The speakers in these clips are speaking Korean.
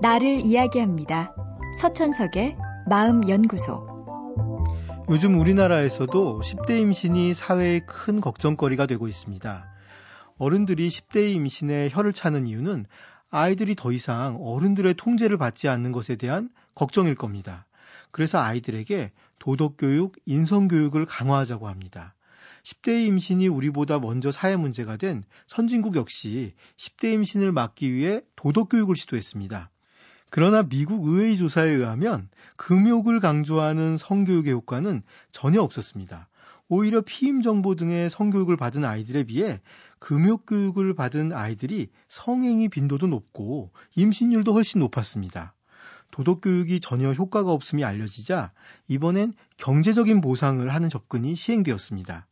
나를 이야기합니다. 서천석의 마음연구소. 요즘 우리나라에서도 10대 임신이 사회의 큰 걱정거리가 되고 있습니다. 어른들이 10대 임신에 혀를 차는 이유는 아이들이 더 이상 어른들의 통제를 받지 않는 것에 대한 걱정일 겁니다. 그래서 아이들에게 도덕교육, 인성교육을 강화하자고 합니다. 10대 임신이 우리보다 먼저 사회 문제가 된 선진국 역시 10대 임신을 막기 위해 도덕 교육을 시도했습니다. 그러나 미국 의회 조사에 의하면 금욕을 강조하는 성교육의 효과는 전혀 없었습니다. 오히려 피임 정보 등의 성교육을 받은 아이들에 비해 금욕 교육을 받은 아이들이 성행위 빈도도 높고 임신율도 훨씬 높았습니다. 도덕 교육이 전혀 효과가 없음이 알려지자 이번엔 경제적인 보상을 하는 접근이 시행되었습니다.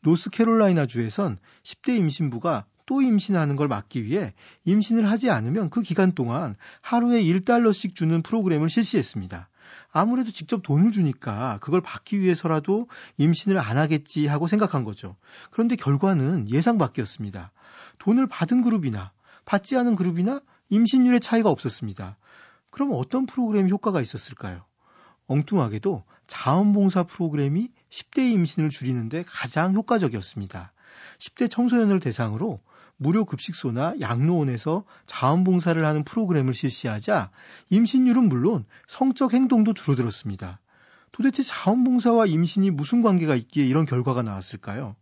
노스캐롤라이나 주에선 10대 임신부가 또 임신하는 걸 막기 위해 임신을 하지 않으면 그 기간 동안 하루에 1달러씩 주는 프로그램을 실시했습니다. 아무래도 직접 돈을 주니까 그걸 받기 위해서라도 임신을 안 하겠지 하고 생각한 거죠. 그런데 결과는 예상 밖이었습니다. 돈을 받은 그룹이나 받지 않은 그룹이나 임신율의 차이가 없었습니다. 그럼 어떤 프로그램이 효과가 있었을까요? 엉뚱하게도 자원봉사 프로그램이 10대 임신을 줄이는데 가장 효과적이었습니다. 10대 청소년을 대상으로 무료 급식소나 양로원에서 자원봉사를 하는 프로그램을 실시하자 임신율은 물론 성적 행동도 줄어들었습니다. 도대체 자원봉사와 임신이 무슨 관계가 있기에 이런 결과가 나왔을까요?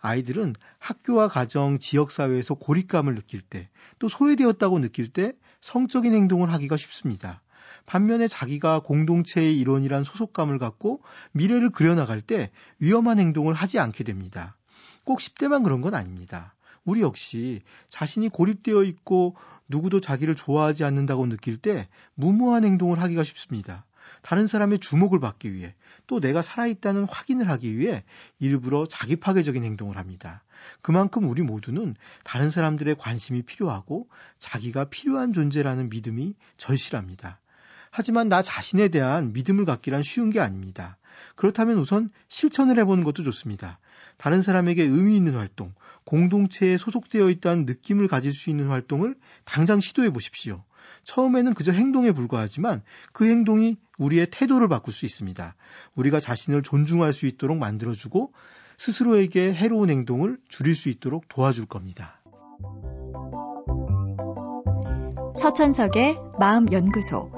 아이들은 학교와 가정, 지역사회에서 고립감을 느낄 때, 또 소외되었다고 느낄 때 성적인 행동을 하기가 쉽습니다. 반면에 자기가 공동체의 일원이란 소속감을 갖고 미래를 그려나갈 때 위험한 행동을 하지 않게 됩니다. 꼭 10대만 그런 건 아닙니다. 우리 역시 자신이 고립되어 있고 누구도 자기를 좋아하지 않는다고 느낄 때 무모한 행동을 하기가 쉽습니다. 다른 사람의 주목을 받기 위해 또 내가 살아있다는 확인을 하기 위해 일부러 자기 파괴적인 행동을 합니다. 그만큼 우리 모두는 다른 사람들의 관심이 필요하고 자기가 필요한 존재라는 믿음이 절실합니다. 하지만 나 자신에 대한 믿음을 갖기란 쉬운 게 아닙니다. 그렇다면 우선 실천을 해보는 것도 좋습니다. 다른 사람에게 의미 있는 활동, 공동체에 소속되어 있다는 느낌을 가질 수 있는 활동을 당장 시도해 보십시오. 처음에는 그저 행동에 불과하지만 그 행동이 우리의 태도를 바꿀 수 있습니다. 우리가 자신을 존중할 수 있도록 만들어주고 스스로에게 해로운 행동을 줄일 수 있도록 도와줄 겁니다. 서천석의 마음연구소.